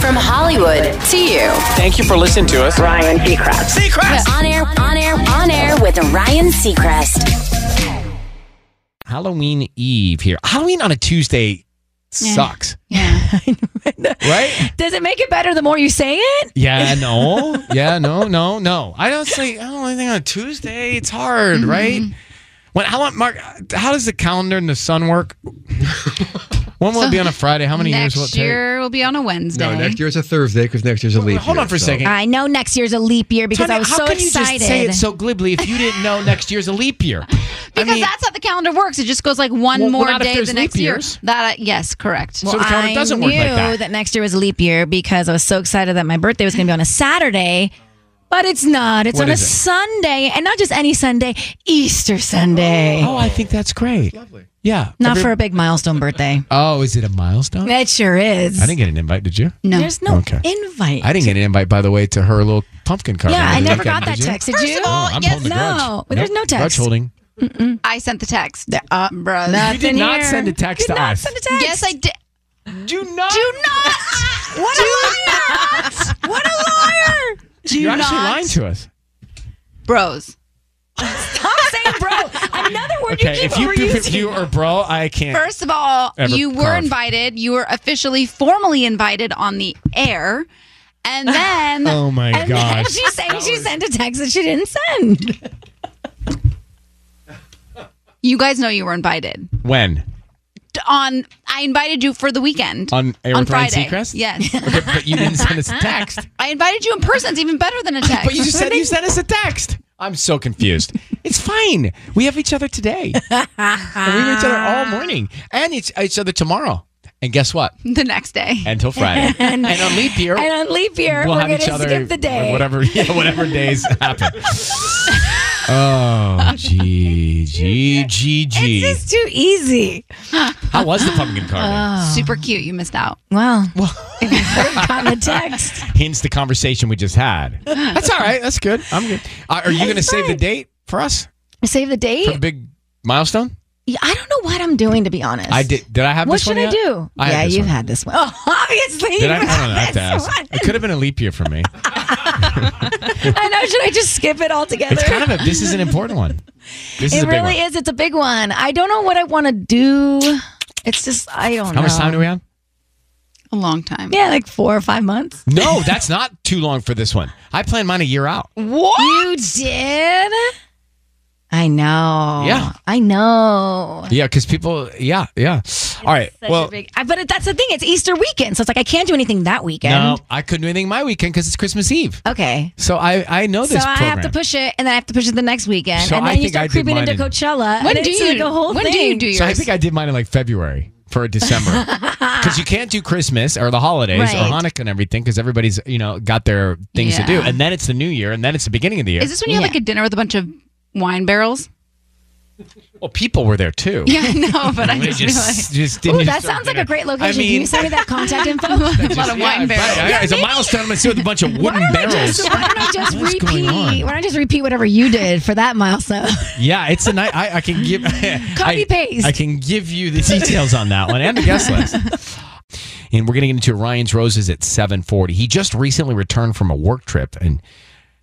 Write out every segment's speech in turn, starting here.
From Hollywood to you. Thank you for listening to us. Ryan Seacrest. Seacrest! On air, on air, on air with Ryan Seacrest. Halloween Eve here. Halloween on a Tuesday sucks. Yeah. Right? Does it make it better the more you say it? Yeah, no. Yeah, no, no, no. I don't say I don't anything on a Tuesday. It's hard, Mm-hmm. right? When how long Mark how does the calendar and the sun work? when will it be on a Friday? How many years will it Next take? year will be on a Wednesday. No, next year's a Thursday because next year's a leap year. Hold on for a so- second. I know next year's a leap year because Tanya, I was so excited. how so can you excited. just say it so glibly if you didn't know next year's a leap year? Because I mean, that's how the calendar works. It just goes like one Well, more not if day the next year. years. That uh, yes, correct. So the calendar I doesn't knew work like that. next year was a leap year because I was so excited that my birthday was going to be on a Saturday. But it's not. It's What on a it? Sunday, and not just any Sunday, Easter Sunday. oh, I think that's great. Yeah. not Every- for a big milestone birthday. Oh, is it a milestone? It sure is. I didn't get an invite, did you? no. There's no Okay. invite. I didn't get an invite, by the way, to her little pumpkin carving. Yeah, I the never weekend, got that did you? text. Did First you? of all, Oh, I'm yes, holding a grudge. no, there's no Grudge text. holding. I sent the text. Uh, Bruh. You did not here. send a text Did to not us. send a text. Yes, I did. Do not. Do not. What a liar! what a liar! Do You're not. actually lying to us. Bros. Stop saying bro. Another word Okay, you keep if you if you or bro, I can't. First of all, you were carve. invited. You were officially, formally invited on the air, and then oh my and gosh. she's saying she sent a text that she didn't send. you guys know you were invited. When On, I invited you for the weekend on air on Friday. Seacrest? Yes, Okay, but you didn't send us a text. I invited you in person. It's even better than a text. But you just said you sent us a text. I'm so confused. It's fine. We have each other today. and we have each other all morning, and it's each other tomorrow. And guess what? the next day. Until Friday. and, on leap year, And on leap year, we'll we're have each other skip the day. whatever yeah, whatever days happen. Oh, gee, gee, gee, gee. It's just too easy. How was the pumpkin carving? Super cute. You missed out. Wow. if you had gotten a text. Hence the conversation we just had. That's all right. That's good. I'm good. Uh, are you going to save the date for us Save the date? for the big milestone? Yeah, I don't know what I'm doing, to be honest. I did. Did I have What this should one I yet? do? I had yeah, this you've one. had this one. Oh, obviously. Did I? I you've don't know. I had have to this ask. one. It could have been a leap year for me. I know. Should I just skip it altogether? It's kind of a. This is an important one. This is it a big really one. is. It's a big one. I don't know what I want to do. It's just I don't know. How much time do we have? A long time. Yeah, like four or five months. No, that's not too long for this one. I planned mine a year out. What? You did? I know. Yeah. I know. Yeah, because people. Yeah, yeah. All right. Such well, a big, I- but it, that's the thing. It's Easter weekend, so it's like I can't do anything that weekend. no, I couldn't do anything my weekend because it's Christmas Eve. Okay. So I I know this. So this I have to push it, and then I have to push it the next weekend, So and I then you think I start did creeping mine into in- Coachella. When and do it's you like a whole when thing. do you do yours? So I think I did mine in like February for December because you can't do Christmas or the holidays or Hanukkah and everything because everybody's you know got their things to do, and then it's the New Year, and then it's the beginning of the year. Is this when you have like a dinner with a bunch of wine barrels? Well, people were there too. Yeah, I know, but I just, just, just didn't Ooh, that sounds like a great location. I Can you send me that contact info? a lot of just- wine barrels. Yeah, it's a milestone. I'm gonna see with a bunch of wooden barrels. just, why don't I just What's repeat? Why don't I just repeat whatever you did for that milestone? Yeah, it's a night. I, I can give. Copy I, paste. I can give you the details on that one and the guest list. And we're getting into Ryan's roses at 7:40. He just recently returned from a work trip, and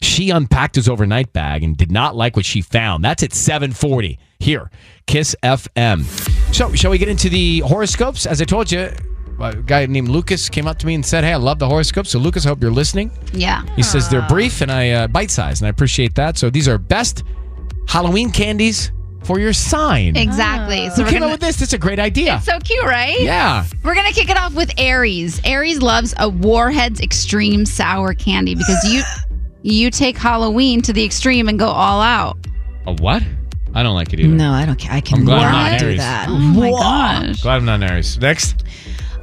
she unpacked his overnight bag and did not like what she found. That's at 7:40 here, Kiss FM. So, shall we get into the horoscopes? As I told you, a guy named Lucas came up to me and said, "Hey, I love the horoscopes." So, Lucas, I hope you're listening. Yeah. He says they're brief and I uh, bite sized, and I appreciate that. So these are best Halloween candies for your sign. Exactly. So Who we're came gonna, up with this? It's a great idea. so cute, right? yeah. We're gonna kick it off with Aries. Aries loves a Warheads Extreme Sour Candy because you you take Halloween to the extreme and go all out. A what? I don't like it either. No, I don't care. I can I'm glad I'm not not do Aries. that. Oh my gosh. Glad I'm not Aries. Next.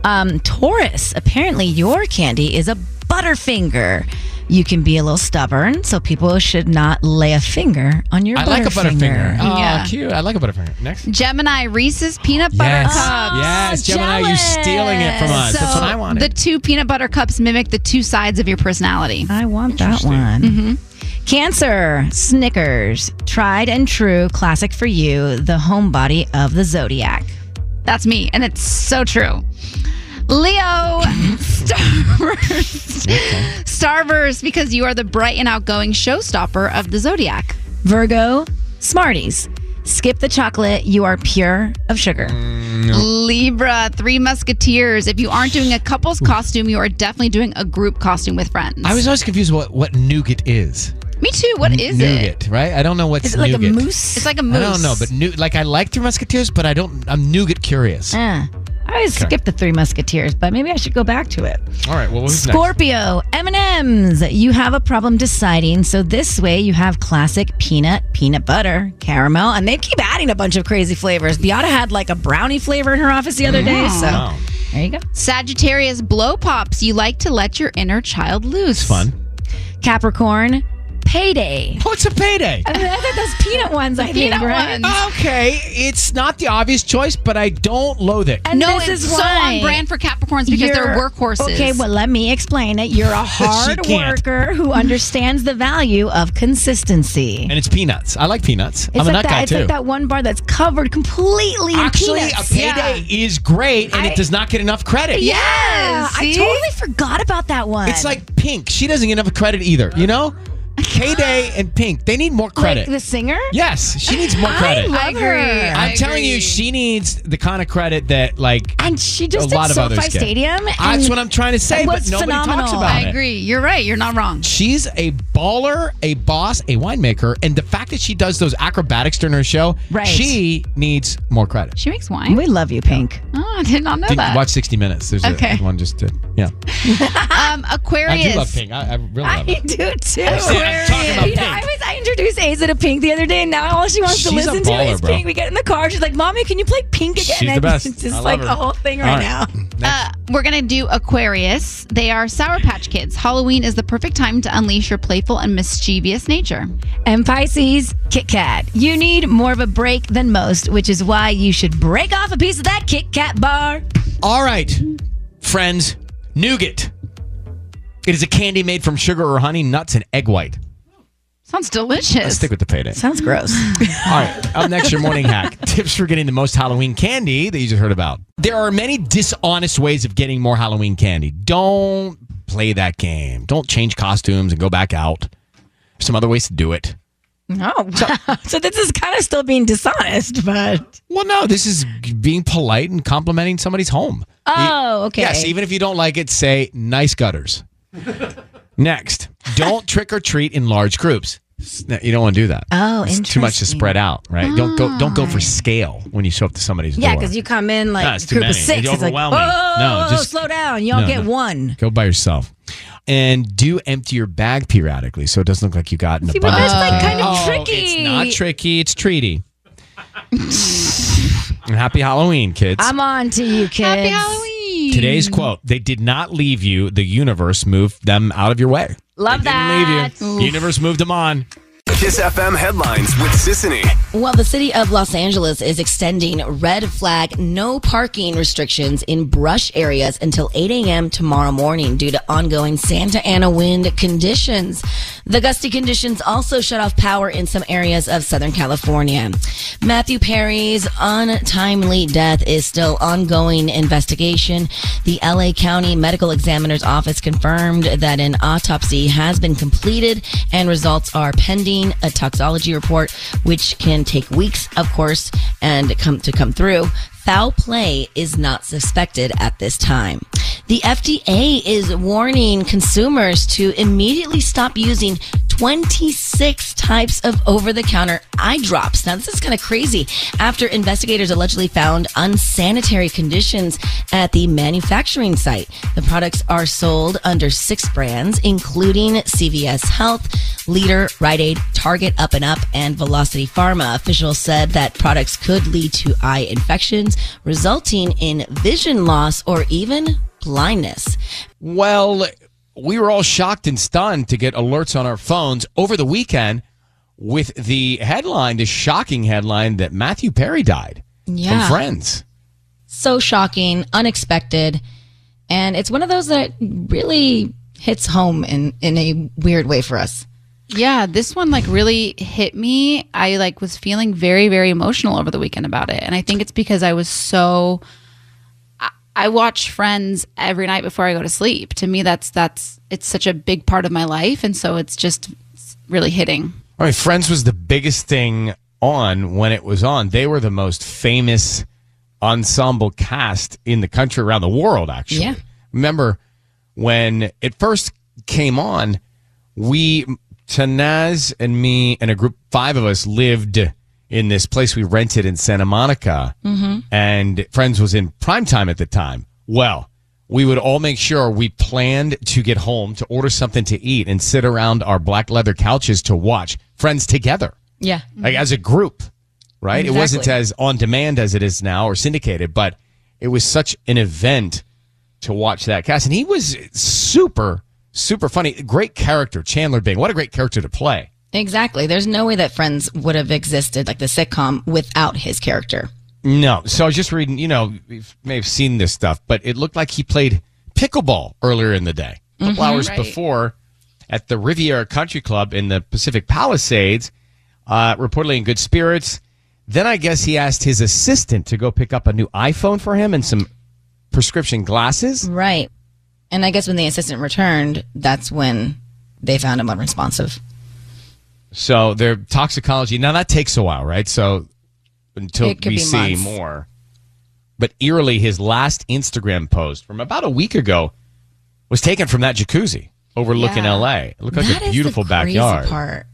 Um, Taurus, apparently your candy is a Butterfinger. You can be a little stubborn, so people should not lay a finger on your I like a Butterfinger. Oh, Yeah. cute. I like a Butterfinger. Next. Gemini Reese's peanut butter Yes. cups. Yes, Gemini, you're stealing it from us. So That's what I wanted. the two peanut butter cups mimic the two sides of your personality. I want that one. Mm-hmm. Cancer, Snickers, tried and true, classic for you, the homebody of the zodiac. That's me, and it's so true. Leo, Starburst. Starburst, because you are the bright and outgoing showstopper of the zodiac. Virgo, Smarties, skip the chocolate, you are pure of sugar. Libra, Three Musketeers. If you aren't doing a couple's costume, you are definitely doing a group costume with friends. I was always confused what what nougat is. Me too. What is it? nougat, right? I don't know what's Is it like nougat. a moose? It's like a moose. I don't know, but nu- like I like Three Musketeers, but I don't. I'm nougat curious. Eh, I always skip the Three Musketeers, but maybe I should go back to it. All right. Well, who's next? Scorpio, M&M's. You have a problem deciding, so this way you have classic peanut, peanut butter, caramel, and they keep adding a bunch of crazy flavors. Beata had like a brownie flavor in her office the other day, mm, so Wow. there you go. Sagittarius, blow pops. You like to let your inner child loose. It's fun. Capricorn, payday. Oh, it's a payday. I mean, I think those peanut ones, I think, Peanut right? ones. Okay, it's not the obvious choice, but I don't loathe it. And no, this it's is so why. on brand for Capricorns because they're You're- workhorses. Okay, well, let me explain it. You're a hard worker who understands the value of consistency. And it's peanuts. I like peanuts. It's I'm a like nut that. guy it's too. like that one bar that's covered completely in Actually, a payday is great, and I- it does not get enough credit. Yeah, Yes, I totally forgot about that one. It's like Pink. She doesn't get enough credit either. You know, Payday and Pink. They need more credit. Like the singer? yes, she needs more credit. I love I agree. her. I I'm telling you, she needs the kind of credit that like And she just a did lot of others SoFi get. Stadium. That's what I'm trying to say, but was nobody talks about I it. I agree. You're right. You're not wrong. She's a baller, a boss, a winemaker, and the fact that she does those acrobatics during her show, Right. she needs more credit. She makes wine. We love you, Pink. Oh, I did not know Did that. watch 60 Minutes. There's Okay. a, one just did. Yeah. Um, Aquarius. I do love Pink. I, I really love I it. do too. I'm talking about You know, I was I introduced Asa to Pink the other day, and now all she wants to She's a listen to is bro. Pink. We get in the car, she's like, "Mommy, can you play Pink again?" She's the And best. It's just like her. a whole thing All right, right. now. Uh, we're gonna do Aquarius. They are Sour Patch Kids. Halloween is the perfect time to unleash your playful and mischievous nature. And Pisces, Kit Kat. You need more of a break than most, which is why you should break off a piece of that Kit Kat bar. All right, friends, nougat. It is a candy made from sugar or honey, nuts, and egg white. Sounds delicious. Let's stick with the payday. Sounds gross. All right, up next, your morning hack. Tips for getting the most Halloween candy that you just heard about. There are many dishonest ways of getting more Halloween candy. Don't play that game. Don't change costumes and go back out. There's some other ways to do it. no. So, this is kind of still being dishonest, but. Well, no, this is being polite and complimenting somebody's home. Oh, okay. Yes, even if you don't like it, say nice gutters. Next, don't trick or treat in large groups. You don't want to do that. Oh, it's too much to spread out, right? Don't go. Don't go for scale when you show up to somebody's Yeah, door. Yeah, because you come in like No, it's a group of six. It's It's like, overwhelming. whoa, No, just- slow down. Y'all No, get no. one. Go by yourself. And do empty your bag periodically so it doesn't look like you got in See, a but bunch. that's like kind of Oh, tricky. It's not tricky. It's treaty. And Happy Halloween, kids. I'm on to you, kids. Happy Halloween. Today's quote: "They did not leave you. The universe moved them out of your way. Love They didn't that. leave you. The universe moved them on." Kiss FM headlines with Sisanie. Well, the city of Los Angeles is extending red flag no parking restrictions in brush areas until 8 a.m. tomorrow morning due to ongoing Santa Ana wind conditions. The gusty conditions also shut off power in some areas of Southern California. Matthew Perry's untimely death is still ongoing investigation. The LA County Medical Examiner's Office confirmed that an autopsy has been completed and results are pending a toxology report, which can take weeks, of course, and come to come through. Foul play is not suspected at this time. The FDA is warning consumers to immediately stop using 26 types of over the counter eye drops. Now, this is kind of crazy after investigators allegedly found unsanitary conditions at the manufacturing site. The products are sold under six brands, including CVS Health, Leader, Rite Aid, Target, Up and Up, and Velocity Pharma. Officials said that products could lead to eye infections, resulting in vision loss or even blindness. Well, we were all shocked and stunned to get alerts on our phones over the weekend with the headline, the shocking headline that Matthew Perry died Yeah. from Friends. so shocking, unexpected, and it's one of those that really hits home in in a weird way for us. Yeah, this one like really hit me. I like was feeling very very emotional over the weekend about it. And I think it's because I was so I, watch Friends every night before I go to sleep. To me that's that's it's such a big part of my life and so it's just really hitting. I mean, Friends was the biggest thing on when it was on. They were the most famous ensemble cast in the country around the world, actually. Yeah. Remember when it first came on, we, Tanaz and me and a group, five of us lived in this place we rented in Santa Monica. Mm-hmm. And Friends was in prime time at the time. Well, we would all make sure we planned to get home to order something to eat and sit around our black leather couches to watch Friends together, Yeah. like as a group, right? It wasn't as on demand as it is now or syndicated, but it was such an event to watch that cast. And he was super, super funny. Great character, Chandler Bing. What a great character to play. Exactly. There's no way that Friends would have existed like the sitcom without his character. No. So I was just reading, you know, you may have seen this stuff, but it looked like he played pickleball earlier in the day. A couple hours Right. before at the Riviera Country Club in the Pacific Palisades, uh, reportedly in good spirits. Then I guess he asked his assistant to go pick up a new iPhone for him and some prescription glasses. Right. And I guess when the assistant returned, that's when they found him unresponsive. So their toxicology now that takes a while, right? So until we see months. more. But eerily, his last Instagram post from about a week ago was taken from that jacuzzi overlooking Yeah. LA. It looked like That a is beautiful the backyard. part.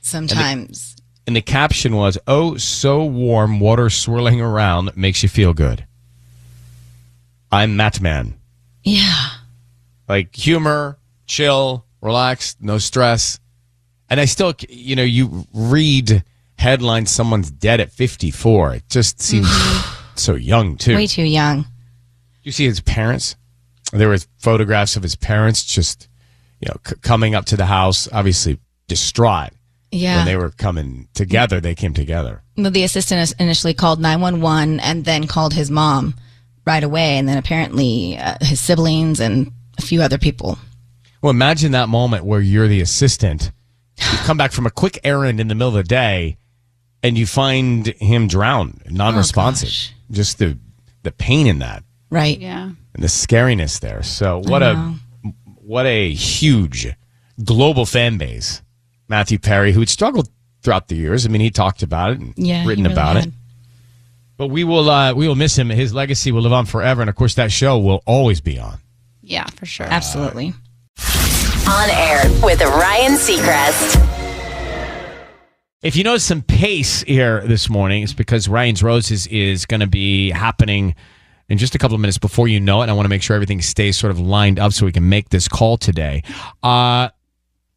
Sometimes. And the caption was, "Oh, so warm, water swirling around makes you feel good." I'm Matt Man. Yeah. like humor, chill, relaxed, no stress. And I still, you know, you read headlines, someone's dead at 54. It just seems so young, too. Way too young. You see his parents? There were photographs of his parents just, you know, c- coming up to the house, obviously distraught. Yeah. When they were coming together, they came together. Well, the assistant initially called 911 and then called his mom right away. And then apparently uh, his siblings and a few other people. Well, imagine that moment where you're the assistant. You come back from a quick errand in the middle of the day, and you find him drowned, non-responsive. gosh. Just the the pain in that Right. Yeah. and the scariness there. So what a what a huge global fan base. Matthew Perry, who had struggled throughout the years. I mean, he talked about it and Yeah. written really about had. it. But we will uh, we will miss him. His legacy will live on forever, and of course, that show will always be on. Yeah, for sure. Absolutely. On air with Ryan Seacrest. If you notice some pace here this morning, it's because Ryan's Roses is going to be happening in just a couple of minutes before you know it. And I want to make sure everything stays sort of lined up so we can make this call today. Uh,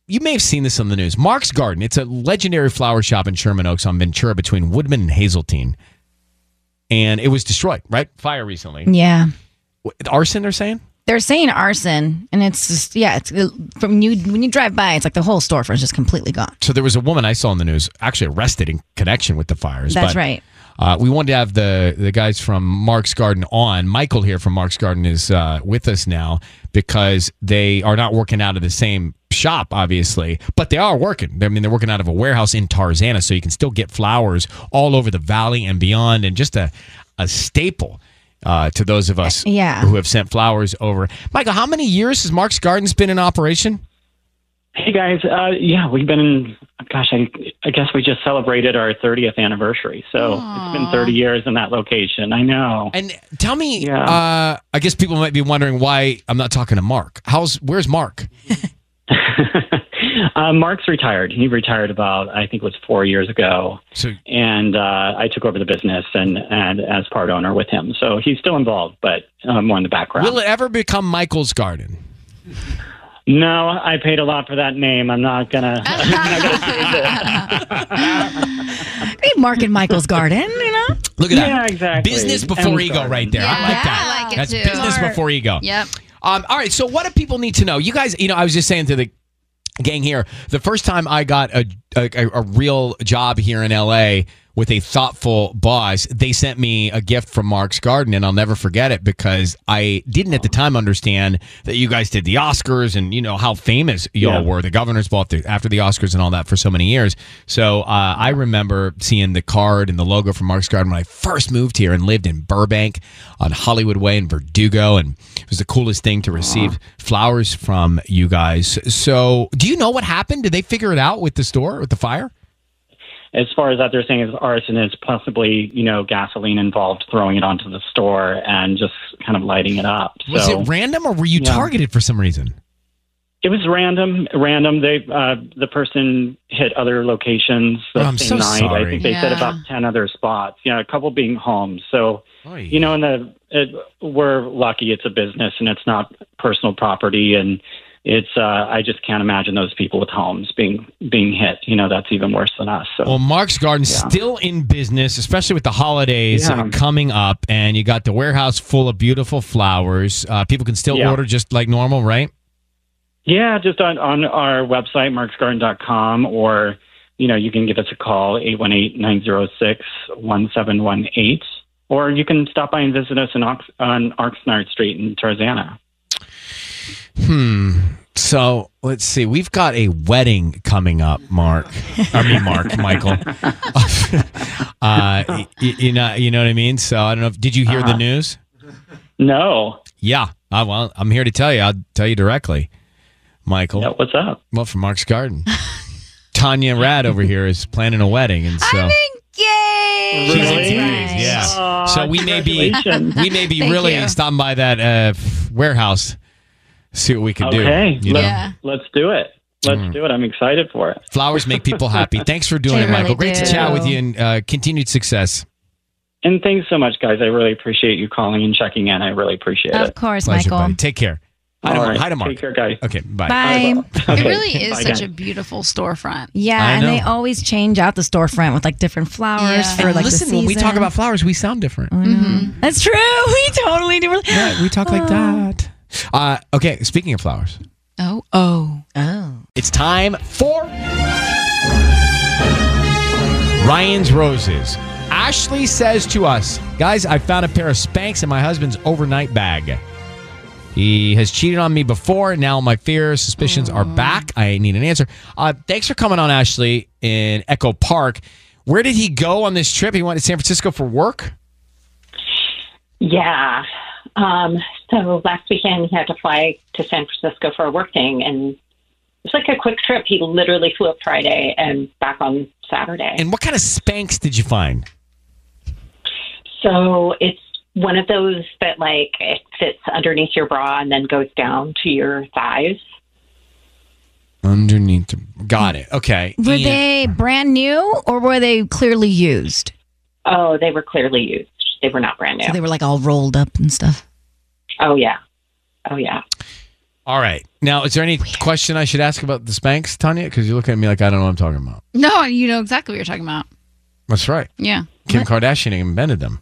you may have seen this on the news. Mark's Garden. It's a legendary flower shop in Sherman Oaks on Ventura between Woodman and Hazeltine. And it was destroyed, right? Fire recently. Yeah. Arson, they're saying? They're saying arson, and it's just yeah. It's from you when you drive by, it's like the whole storefront is just completely gone. So there was a woman I saw in the news actually arrested in connection with the fires. That's but, right. Uh, we wanted to have the the guys from Mark's Garden on. Michael here from Mark's Garden is uh, with us now because they are not working out of the same shop, obviously, but they are working. I mean, they're working out of a warehouse in Tarzana, so you can still get flowers all over the valley and beyond, and just a a staple. Uh, to those of us Yeah. who have sent flowers over. Michael, how many years has Mark's Gardens been in operation? Hey guys, uh, yeah, we've been in. Gosh, I, I guess we just celebrated our 30th anniversary, so it's been 30 years in that location. I know. And tell me, yeah. uh, I guess people might be wondering why I'm not talking to Mark. How's where's Mark? uh, Mark's retired. He retired about I think it was four years ago, so, and uh, I took over the business and and as part owner with him. So he's still involved, but uh, more in the background. Will it ever become Michael's Garden? No, I paid a lot for that name. I'm not gonna. I'm not gonna change it. Hey, Mark and Michael's Garden, you know. Look at that. Yeah, exactly. Business before And ego, garden. right there. I like that. I like it That's too. business Smart. before ego. Yep. Um, all right. So, what do people need to know? You guys, you know, I was just saying to the gang here, the first time I got a a, a real job here in LA with a thoughtful boss, they sent me a gift from Mark's Garden, and I'll never forget it because I didn't at the time understand that you guys did the Oscars and you know how famous y'all Yeah. were. The Governor's Ball after the Oscars and all that for so many years. So uh, I remember seeing the card and the logo from Mark's Garden when I first moved here and lived in Burbank on Hollywood Way in Verdugo, and it was the coolest thing to receive flowers from you guys. So, do you know what happened? Did they figure it out with the store with the fire? As far as that they're saying is arson is possibly you know gasoline involved throwing it onto the store and just kind of lighting it up. Was it random or were you Yeah. targeted for some reason? it was random random. They uh the person hit other locations the Oh, I'm same so night. Sorry. i think they said about 10 other spots. Yeah a couple being homes. So you know in the it, we're lucky it's a business and it's not personal property and it's uh i just can't imagine those people with homes being being hit you know that's even worse than us so Well, Mark's Garden still in business, especially with the holidays Yeah. uh, coming up, and you got the warehouse full of beautiful flowers. Uh, people can still Yeah. order just like normal, right? Yeah, just on, on our website, marksgarden.com, or, you know, you can give us a call, 818-906-1718, or you can stop by and visit us in Ox- on Oxnard Street in Tarzana. Hmm. So let's see. We've got a wedding coming up, Mark. I mean, Mark, Michael. uh, y- y- you know, you know what I mean. So I don't know. If, did you hear the Uh-huh. news? No. Yeah. Uh, well, I'm here to tell you. I'll tell you directly, Michael. Yeah, what's up? Well, from Mark's Garden, Tanya Rad over here is planning a wedding, and so. Yay! She's Really? engaged, yeah. Aw, so we may be we may be really you. stopping by that uh, warehouse, see what we can Okay, do. You let's, know? Yeah. let's do it. Let's Mm. do it. I'm excited for it. Flowers make people happy. Thanks for doing They it, Michael. really Great to chat with you and uh, continued success. And thanks so much, guys. I really appreciate you calling and checking in. I really appreciate Of it. Of course, Pleasure, Michael. buddy. Take care. Hi to, All Mark. right. Hi to Mark. Take care, guys. Okay, bye. Bye. Okay. It really is Bye, such guys. a beautiful storefront. Yeah, and they always change out the storefront with like different flowers Yeah. for And like listen, the when we talk about flowers, we sound different. Mm-hmm. That's true. We totally do. Yeah, we talk like that. Uh, okay, speaking of flowers, Oh, oh. Oh. It's time for Ryan's Roses. Ashley says to us, guys, I found a pair of Spanx in my husband's overnight bag. He has cheated on me before. Now my fears, suspicions are back. I need an answer. Uh, thanks for coming on, Ashley, in Echo Park. Where did he go on this trip? He went to San Francisco for work? Yeah. Um, so last weekend he had to fly to San Francisco for a work thing, and it's like a quick trip. He literally flew up Friday and back on Saturday. And what kind of Spanx did you find? So it's one of those that like it fits underneath your bra and then goes down to your thighs. Underneath. The, got it. Okay. Were And- they brand new or were they clearly used? Oh, they were clearly used. They were not brand new. So they were like all rolled up and stuff. Oh yeah. Oh yeah. All right. Now, is there any question I should ask about the Spanx, Tanya? Because you're looking at me like I don't know what I'm talking about. No, you know exactly what you're talking about. That's right. Yeah. Kim Kardashian invented them.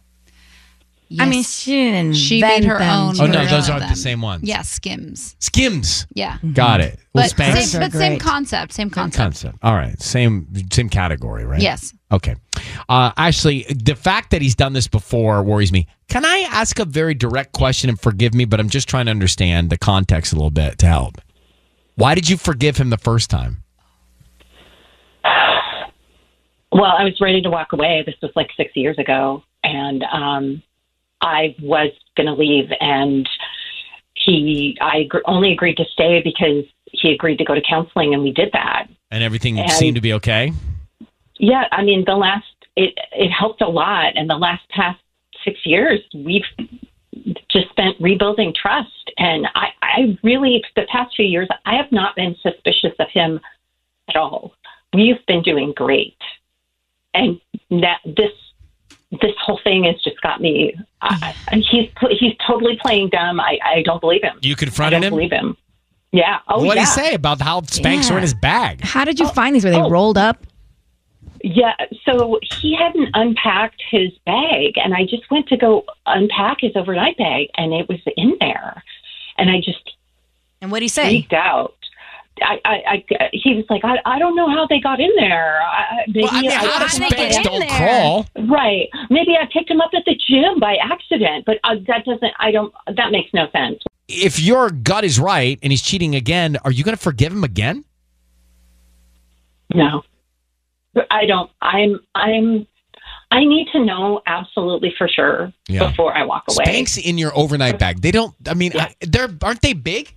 I mean, she didn't She invent made her them. own Oh, no, version those of aren't the them. same ones. Yeah, Skims. Skims. Yeah. Got it. Well, But, Spanx. same, but same concept. Same concept. concept. All right. Same same category, right? Yes. Okay. Uh, actually, the fact that he's done this before worries me. Can I ask a very direct question and forgive me? But I'm just trying to understand the context a little bit to help. Why did you forgive him the first time? Well, I was ready to walk away. This was like six years ago, and um, I was going to leave, and he, I gr- only agreed to stay because he agreed to go to counseling, and we did that. And everything And- seemed to be okay. Yeah, I mean, the last it it helped a lot, and the last past six years, we've just spent rebuilding trust. And I, I really, the past few years, I have not been suspicious of him at all. We've been doing great, and that this this whole thing has just got me. I, I- he's he's totally playing dumb. I, I don't believe him. You I confronted don't him. believe him. Yeah. Oh, what did yeah. he say about how Spanx Yeah. were in his bag? How did you oh, find these? Were they oh. rolled up? Yeah, so he hadn't unpacked his bag, and I just went to go unpack his overnight bag, and it was in there, and I just And what did he say? freaked out. I, I, I, he was like, I, I don't know how they got in there. I, I- maybe Well, I mean, I- how does did they get Spanx don't there? crawl? right? Maybe I picked him up at the gym by accident, but uh, that doesn't. I don't. That makes no sense. If your gut is right and he's cheating again, are you going to forgive him again? No, I don't. I'm. I'm. I need to know absolutely for sure Yeah. before I walk away. Spanx in your overnight bag. They don't. I mean, I- they're aren't they big?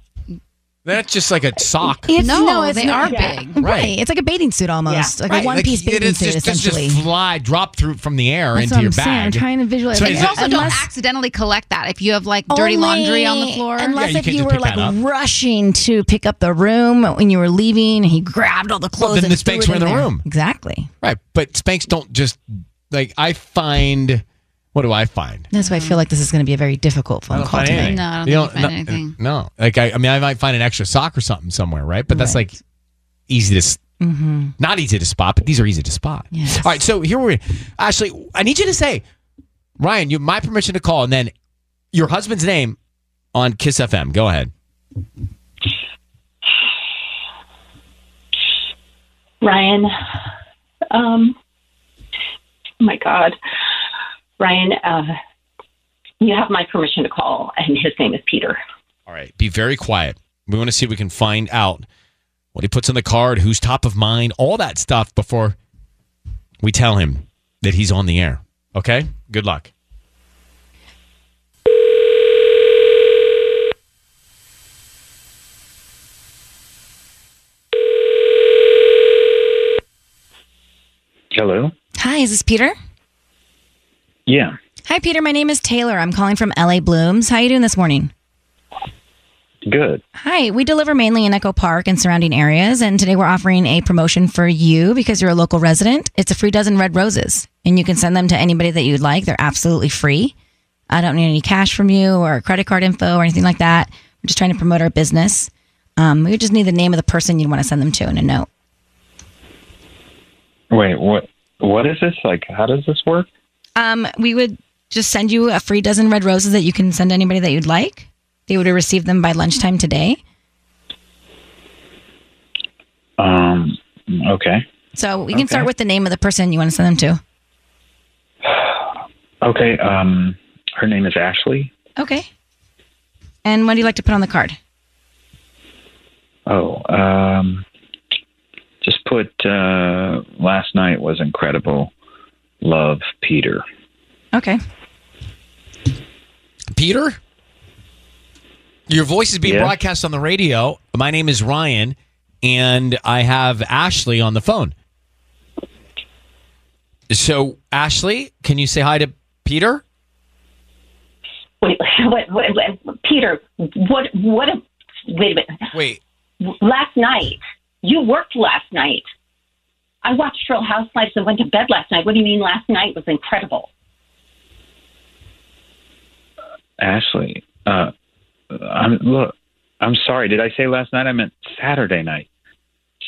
That's just like a sock. It's, No, it's they not- are Yeah. big. Right. Right. It's like a bathing suit almost. Like Right, a one piece it bathing is suit, just, it's essentially. just fly, drop through from the air That's into what your I'm saying. I'm trying to visualize. So Like, You it- also don't accidentally collect that if you have like dirty laundry on the floor. Unless Yeah, you if can you just were like rushing to pick up the room when you were leaving, and he grabbed all the clothes. Well, then and the threw Spanx it were in the there. room. Exactly. Right, but Spanx don't just like I find. What do I find? That's why I feel like this is going to be a very difficult phone call find tonight. anything. No, I don't You think you find no, anything. No, like I, I mean, I might find an extra sock or something somewhere, right? But that's Right. like easy to, s- Mm-hmm. not easy to spot, but these are easy to spot. Yes. All right, so here we're. Ashley, I need you to say, Ryan, you have my permission to call, and then your husband's name on Kiss FM. Go ahead. Ryan, um, oh my God, Ryan, uh, you have my permission to call, and his name is Peter. All right, be very quiet. We want to see if we can find out what he puts on the card, who's top of mind, all that stuff before we tell him that he's on the air. Okay? Good luck. Hello. Hi, is this Peter? Yeah. Hi, Peter. My name is Taylor. I'm calling from LA Blooms. How are you doing this morning? Good. Hi, we deliver mainly in Echo Park and surrounding areas, and today we're offering a promotion for you because you're a local resident. It's a free dozen red roses, and you can send them to anybody that you'd like. They're absolutely free. I don't need any cash from you or credit card info or anything like that. We're just trying to promote our business. Um, we just need the name of the person you'd want to send them to and a note. Wait. What? What is this? Like, how does this work? Um, we would just send you a free dozen red roses that you can send anybody that you'd like. They would have received them by lunchtime today. Um. Okay. So we can Okay. start with the name of the person you want to send them to. Okay. Um. Her name is Ashley. Okay. And what do you like to put on the card? Oh. Um. Just put. Uh, last night was incredible. Love, Peter. Okay. Peter? Your voice is being Yeah. broadcast on the radio. My name is Ryan, and I have Ashley on the phone. So, Ashley, can you say hi to Peter? Wait, what, what, what, Peter, what, what, a, wait a minute. Wait. Last night, You worked last night. I watched Real Housewives and went to bed last night. What do you mean last night was incredible? Ashley, uh, I'm look. I'm sorry. Did I say last night? I meant Saturday night.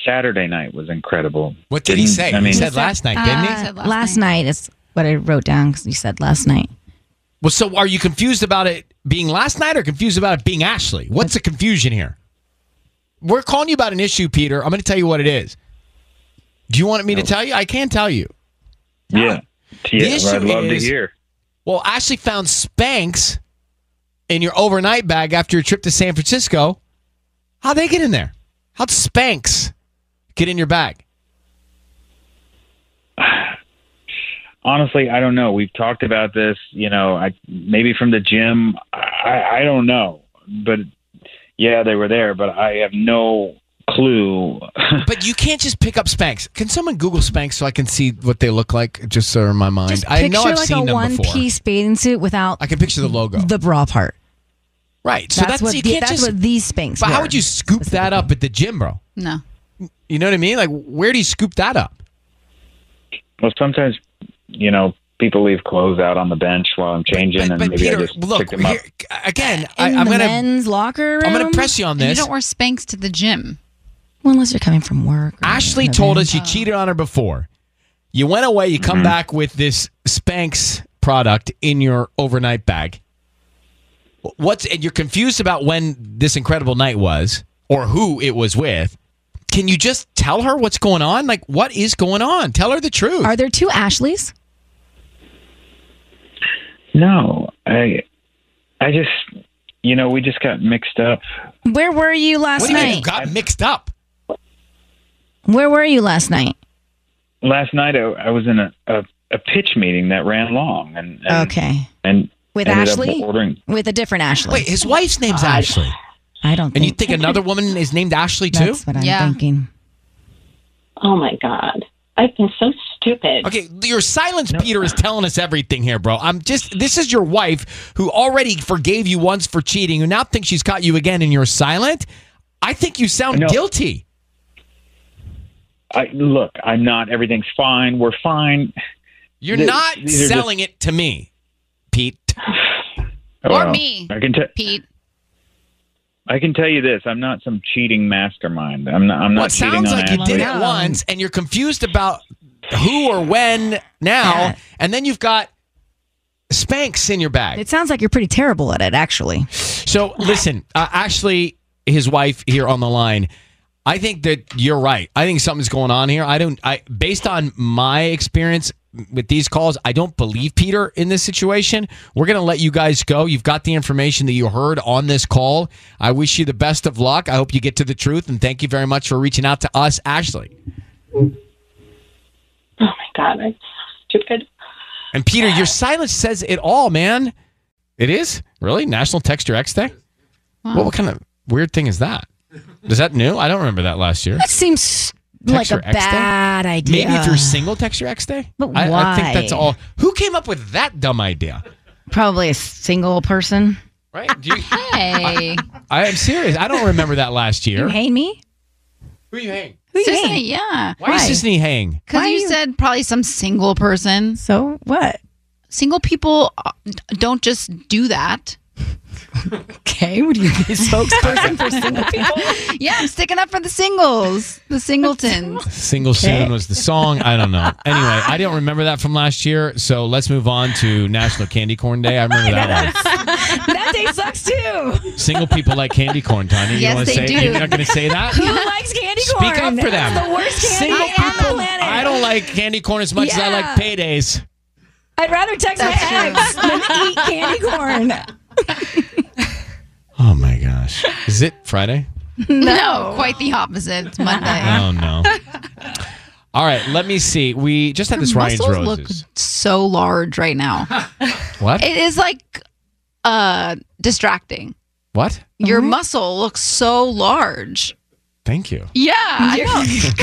Saturday night was incredible. What did he Didn't- say? I mean, he said last night, didn't he? Uh, last, night. is what I wrote down because you said last night. Well, so are you confused about it being last night or confused about it being Ashley? What's the confusion here? We're calling you about an issue, Peter. I'm going to tell you what it is. Do you want me to tell you? I can tell you. yeah, The yeah. issue I'd love is- to hear. Well, Ashley found Spanx in your overnight bag after your trip to San Francisco. How'd they get in there? How'd Spanx get in your bag? Honestly, I don't know. We've talked about this. You know, I maybe from the gym. I, I don't know, but yeah, they were there. But I have no clue. But you can't just pick up Spanx. Can someone Google Spanx so I can see what they look like, just so in my mind? Just I picture know I've like seen a them one before. piece bathing suit without I can picture the logo. the bra part. Right. So That's that's, what you the- can't that's just. what these Spanx But how were, would you scoop that up at the gym, bro? No. You know what I mean? Like, where do you scoop that up? well, sometimes you know people leave clothes out on the bench while I'm changing, and But maybe I just look pick them up. here, again. I, In I'm the gonna men's locker room. I'm gonna press you on You this. You don't wear Spanx to the gym. Well, unless you're coming from work. or Ashley told us you cheated on her before. You went away. You come mm-hmm. back with this Spanx product in your overnight bag. What's and you're confused about when this incredible night was or who it was with. Can you just tell her what's going on? Like, what is going on? Tell her the truth. Are there two Ashleys? No, I, I just, you know, we just got mixed up. Where were you last what do you mean night? you got mixed up? Where were you last night? Last night, I, I was in a, a a pitch meeting that ran long, and, and Okay. and With Ashley? ordering. With a different Ashley. Wait, his wife's name's Ashley. I don't And you think another woman is named Ashley too? that's what I'm Yeah. thinking. Oh my God. I've been so stupid. Okay, your silence, Peter, is telling us everything here, bro. I'm just. This is your wife who already forgave you once for cheating, who now thinks she's caught you again, and you're silent. I think you sound No. guilty. I look. I'm not. Everything's fine. We're fine. You're Th- not these are just- selling it to me, Pete. Or me. I can tell. Pete. I can tell you this. I'm not some cheating mastermind. I'm not. I'm Well, not it cheating sounds on like you did it once, and you're confused about who or when now, Yeah. and then you've got Spanx in your bag. It sounds like you're pretty terrible at it, actually. So listen, uh, Ashley, his wife here on the line. I think that you're right. I think something's going on here. I don't. I based on my experience with these calls, I don't believe Peter in this situation. We're gonna let you guys go. You've got the information that you heard on this call. I wish you the best of luck. I hope you get to the truth, and thank you very much for reaching out to us, Ashley. Oh my God. I'm so stupid. And Peter, your silence says it all, man. It is really National Text Your Ex Day. What, what kind of weird thing is that? Is that new? I don't remember that last year. That seems like your a day? bad idea. Maybe if you're single, text your ex day. But I, I think that's all. Who came up with that dumb idea? Probably a single person. Right? Do you, Hey. I am serious. I don't remember that last year. You hate me? Who you hang? Who you Sissy, hate? yeah. Why, is Sisanie hang? Because you, you- said probably some single person. So what? Single people uh, don't just do that. Okay, would you be a spokesperson for single people? Yeah, I'm sticking up for the singles, the singletons. Single soon was the song. I don't know. Anyway, I don't remember that from last year. So let's move on to National Candy Corn Day. I remember that one. that day sucks too. Single people like candy corn, Tanya. You Yes, want to they say? do. You're not going to say that. Who likes candy corn? Speak up for them. It's the worst candy Single on the people. planet. I don't like candy corn as much as I like paydays. I'd rather text my ex than eat candy corn. Oh my gosh. Is it Friday? No, quite the opposite. It's Monday. Oh no. All right, let me see. We just had this Ryan's Muscles Roses. look so large right now. What? It is like uh distracting. What? Your muscle looks so large. Thank you. Yeah. Your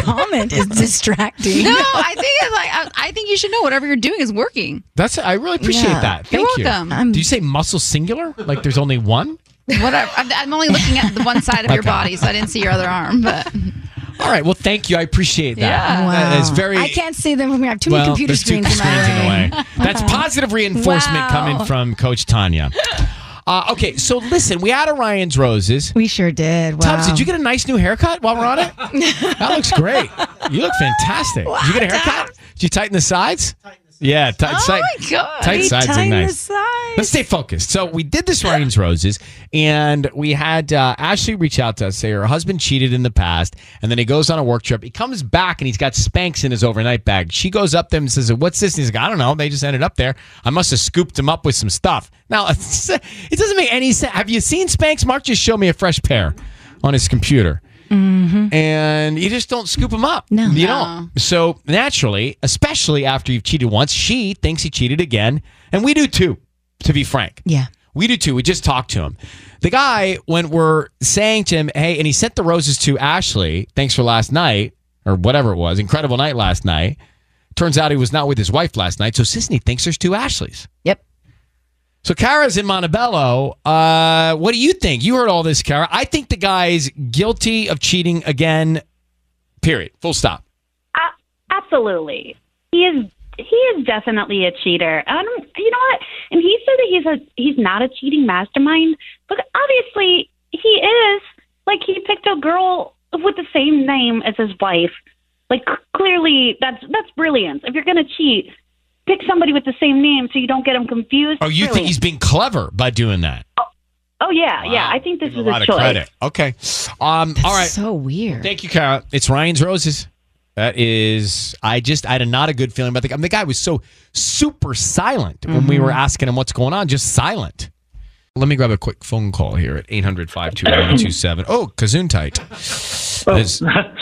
comment is distracting. No, I think it's like I, I think you should know whatever you're doing is working. That's I really appreciate Yeah. that. Thank You're welcome. you. Do you say muscle singular? Like there's only one? Whatever. I'm, I'm only looking at the one side of your body, so I didn't see your other arm. But All right. Well, thank you. I appreciate that. Wow. That is very. I can't see them from here. I have too well, many computer there's two screens, screens in my way. That's positive reinforcement Wow. coming from Coach Tanya. Uh, okay, so listen, we had Orion's Roses. We sure did. Wow. Tubbs, did you get a nice new haircut while we're on it? that looks great. You look fantastic. Did you get a haircut? Did you tighten the sides? Yeah, tight, Oh tight, my God. tight sides are nice. sides. Let's stay focused. So we did this Ryan's Roses, and we had uh, Ashley reach out to us, say her husband cheated in the past, and then he goes on a work trip. He comes back and he's got Spanx in his overnight bag. She goes up to him and says, "What's this?" And he's like, "I don't know. They just ended up there. I must have scooped him up with some stuff." Now it doesn't make any sense. Have you seen Spanx? Mark just showed me a fresh pair on his computer Mm-hmm. and you just don't scoop them up. No, you don't. So naturally, especially after you've cheated once, she thinks he cheated again, and we do too. To be frank, yeah, we do too. We just talked to him. The guy, when we're saying to him, "Hey," and he sent the roses to Ashley. Thanks for last night, or whatever it was. Incredible night last night. Turns out he was not with his wife last night, so Sisanie thinks there's two Ashleys. Yep. So Kara's in Montebello. Uh, what do you think? You heard all this, Kara. I think the guy's guilty of cheating again. Period. Full stop. A- absolutely. He is he is definitely a cheater. Don't you know what? And he said that he's a he's not a cheating mastermind, but obviously he is. Like he picked a girl with the same name as his wife. Like clearly that's that's brilliant. If you're to cheat, pick somebody with the same name so you don't get them confused. Oh, you think he's being clever by doing that? Oh yeah, yeah. I think this is A is lot a of choice. credit. Okay. Um. all right. So weird. Thank you, Kara. It's Ryan's Roses. That is, I just, I had a not a good feeling about the guy. I mean, the guy was so super silent when we Mm-hmm. were asking him what's going on, just silent. Let me grab a quick phone call here at 800 521 Oh, Kazoon tight.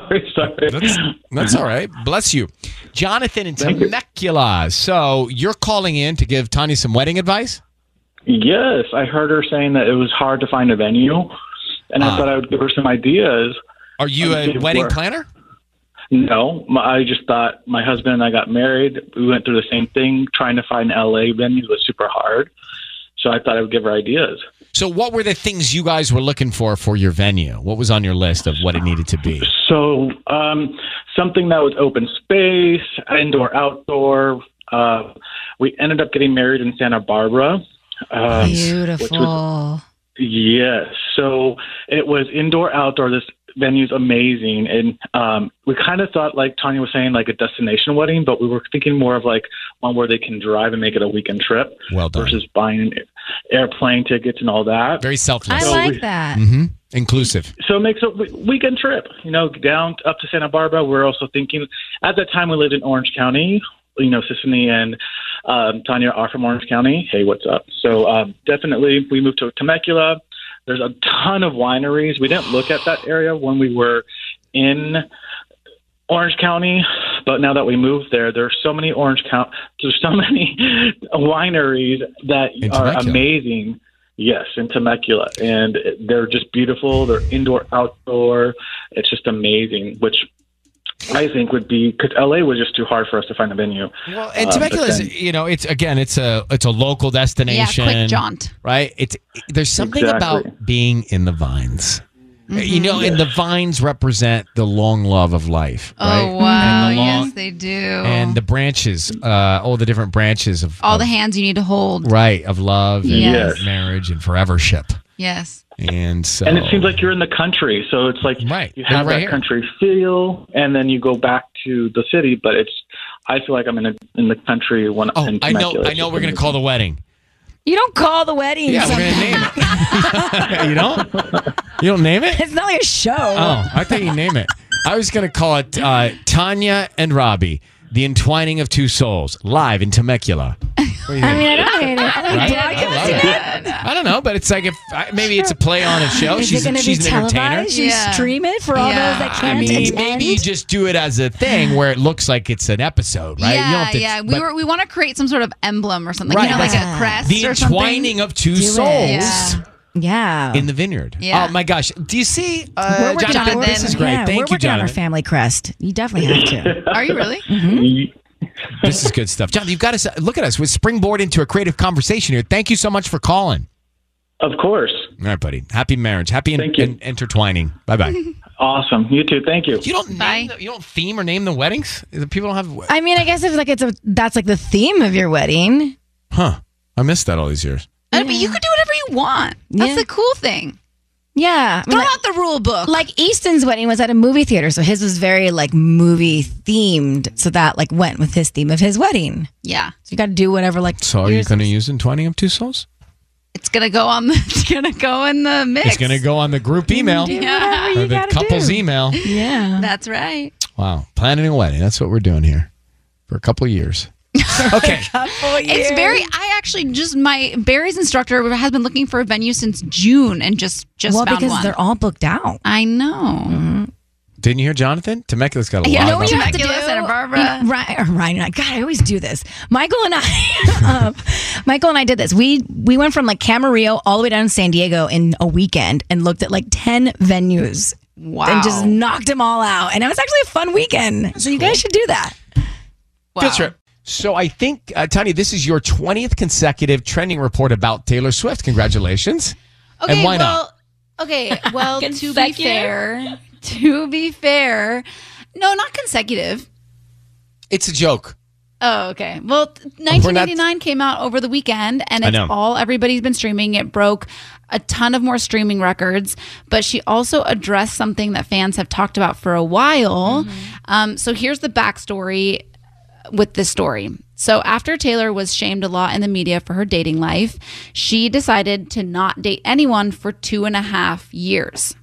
sorry, sorry. That's, that's all right. Bless you. Jonathan in Temecula. So you're calling in to give Tanya some wedding advice? Yes, I heard her saying that it was hard to find a venue, and I Ah. thought I would give her some ideas. Are you a wedding where- planner? No, my, I just thought my husband and I got married. We went through the same thing. Trying to find LA venues was super hard, so I thought I would give her ideas. So, what were the things you guys were looking for for your venue? What was on your list of what it needed to be? So um, something that was open space, indoor, outdoor. Uh, we ended up getting married in Santa Barbara. Um, which was- Beautiful. Yes. So it was indoor, outdoor. This venue's amazing, and um, we kind of thought, like Tanya was saying, like a destination wedding, but we were thinking more of like one where they can drive and make it a weekend trip. Well done. Versus buying airplane tickets and all that. Very selfless. I like that. hmm Inclusive. So it makes a weekend trip, you know, down up to Santa Barbara. We're also thinking at that time we lived in Orange County. You know, Sisanie and um, Tanya are from Orange County. Hey, what's up? So um, definitely we moved to Temecula. There's a ton of wineries. We didn't look at that area when we were in Orange County, but now that we moved there, there's so many Orange County, there's so many wineries that are amazing. Yes, in Temecula, and they're just beautiful. They're indoor, outdoor. It's just amazing. Which I think would be because LA was just too hard for us to find a venue. Well, and Uh, Temecula but is, you know, it's again, it's a it's a local destination. Yeah, quick jaunt. right? It's there's something Exactly. about being in the vines. Mm-hmm. You know, and the vines represent the long love of life, right? Oh wow! The long, yes, they do. and the branches, uh, all the different branches of all of- the hands you need to hold. right of love and Yes. marriage and forevership. Yes. And so, And it seems like you're in the country, so it's like Right. you have right that here. country feel, and then you go back to the city. But it's I feel like I'm in a, in the country when oh, in I know, I know. We're gonna call the wedding. You don't call the wedding. Yeah, we're gonna name it. you don't? You don't name it? It's not like a show. Oh, I thought you name it. I was going to call it uh, Tanya and Robbie, the entwining of two souls, live in Temecula. What do you I mean, I don't hate it. I like Right? I love it. I don't know, but it's like if I- maybe it's a play on a show. Is she's it going to be she's an entertainer. televised? You Yeah. stream it for all Yeah. those that I can't mean, attend? maybe you just do it as a thing where it looks like it's an episode, right? You don't Yeah, have to- yeah. We but were we want to create some sort of emblem or something. Right, You know, like a that's- crest the or something. entwining of two Do it. souls Yeah. Yeah. in the vineyard. Yeah. Oh my gosh! Do you see, We're uh, working Jonathan? on This is great. Yeah, Thank we're you, working on our family crest. You definitely have to. Are you really? This is good stuff, John. You've got to look at us. We springboard into a creative conversation here. Thank you so much for calling. Of course. All right, buddy. Happy marriage. Happy in, Thank you. in- intertwining. Bye bye. Awesome. You too. Thank you. You don't name the, you don't theme or name the weddings. The people don't have. I mean, I guess if like it's a that's like the theme of your wedding. Huh? I missed that all these years. Uh, But you could do whatever you want. That's Yeah. the cool thing. Yeah, I mean, Throw like- out the rule book. Like Easton's wedding was at a movie theater, so his was very like movie themed. So that like went with his theme of his wedding. Yeah. So you got to do whatever like. So are you going to use in twenty of two souls? It's gonna go on. The, it's gonna go in the mix. It's going to go on the group email Yeah. or the couple's email. Yeah. That's right. Wow, planning a wedding. That's what we're doing here for a couple of years. okay. It's very. I actually just my Barry's instructor has been looking for a venue since June and just just well, found because one. they're all booked out. I know. Didn't you hear Jonathan? Temecula's got a You lot know of what you have to do? Temecula, Santa Barbara. You know, Ryan, or Ryan and I. God, I always do this. Michael and I, um, Michael and I did this. We we went from like Camarillo all the way down to San Diego in a weekend and looked at like ten venues. Wow. And just knocked them all out. And it was actually a fun weekend. so you guys should do that. Good trip. So I think, uh, Tanya, this is your 20th consecutive trending report about Taylor Swift. Congratulations. Okay, and why well, not? Okay, well, to be fair, to be fair, no, not consecutive. It's a joke. Oh, okay. Well, 1989 came out over the weekend, and it's all everybody's been streaming. It broke a ton of more streaming records, but she also addressed something that fans have talked about for a while. Um, so here's the backstory with this story. So after Taylor was shamed a lot in the media for her dating life, she decided to not date anyone for two and a half years.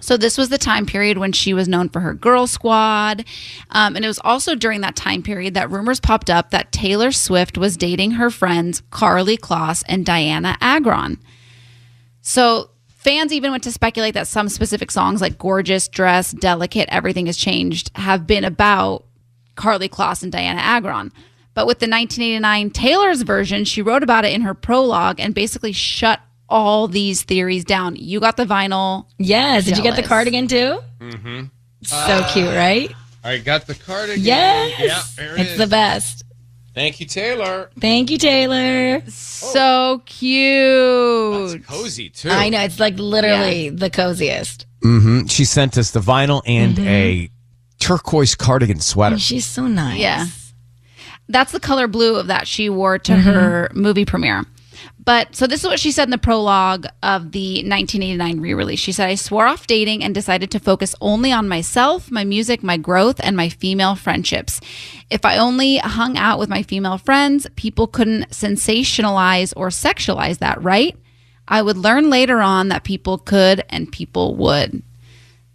So this was the time period when she was known for her girl squad. Um, and it was also during that time period that rumors popped up that Taylor Swift was dating her friends Karlie Kloss and Dianna Agron. So fans even went to speculate that some specific songs like Gorgeous, Dress, Delicate, Everything Has Changed have been about Karlie Kloss and Dianna Agron. But with the 1989 Taylor's version, she wrote about it in her prologue and basically shut all these theories down. You got the vinyl. Yes. Did you get the cardigan too? Mm-hmm. So cute, right? I got the cardigan. Yes. Yeah, there it it's is. the best. Thank you, Taylor. Thank you, Taylor. So cute. Cozy, too. I know. It's like literally the coziest. Mm-hmm. She sent us the vinyl and Mhm. a turquoise cardigan sweater. She's so nice. Yeah. That's the color blue of that she wore to Mhm. her movie premiere. But so this is what she said in the prologue of the 1989 re-release. She said, "I swore off dating and decided to focus only on myself, my music, my growth, and my female friendships. If I only hung out with my female friends, people couldn't sensationalize or sexualize that, right? I would learn later on that people could and people would."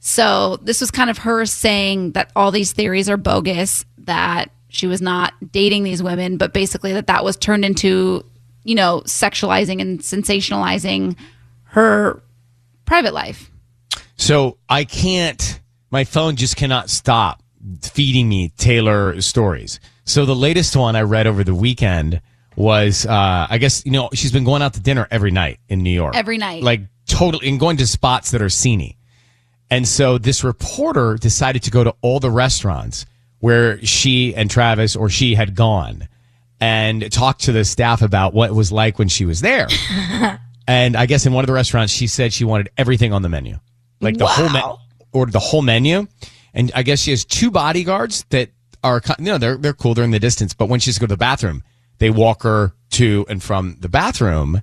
So this was kind of her saying that all these theories are bogus, that she was not dating these women, but basically that that was turned into, you know, sexualizing and sensationalizing her private life. So I can't, my phone just cannot stop feeding me Taylor stories. So the latest one I read over the weekend was, uh, I guess, you know, she's been going out to dinner every night in New York. Every night. Like totally, and going to spots that are sceney. And so this reporter decided to go to all the restaurants where she and Travis or she had gone and talk to the staff about what it was like when she was there. and I guess in one of the restaurants, she said she wanted everything on the menu, like the whole me- ordered the whole menu. And I guess she has two bodyguards that are, you know, they're they're cool. They're in the distance, but when she's go to the bathroom, they walk her to and from the bathroom.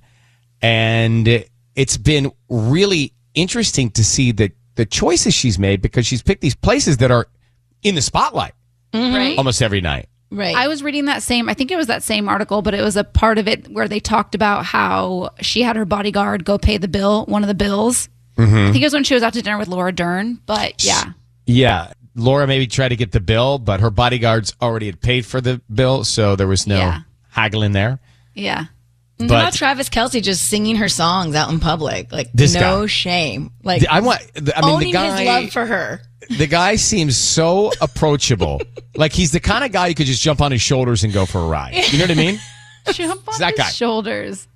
And it's been really interesting to see the the choices she's made because she's picked these places that are in the spotlight Right. almost every night. Right. I was reading that same, I think it was that same article, but it was a part of it where they talked about how she had her bodyguard go pay the bill, one of the bills. Mhm. I think it was when she was out to dinner with Laura Dern, but yeah. Yeah. Laura maybe tried to get the bill, but her bodyguards already had paid for the bill, so there was no Yeah. haggling there. Yeah. And But- how about Travis Kelce just singing her songs out in public? Like This no guy. shame. Like I want. I mean, the guy. his love for her. the guy seems so approachable. like he's the kind of guy you could just jump on his shoulders and go for a ride. You know what I mean? Jump on that his guy. shoulders.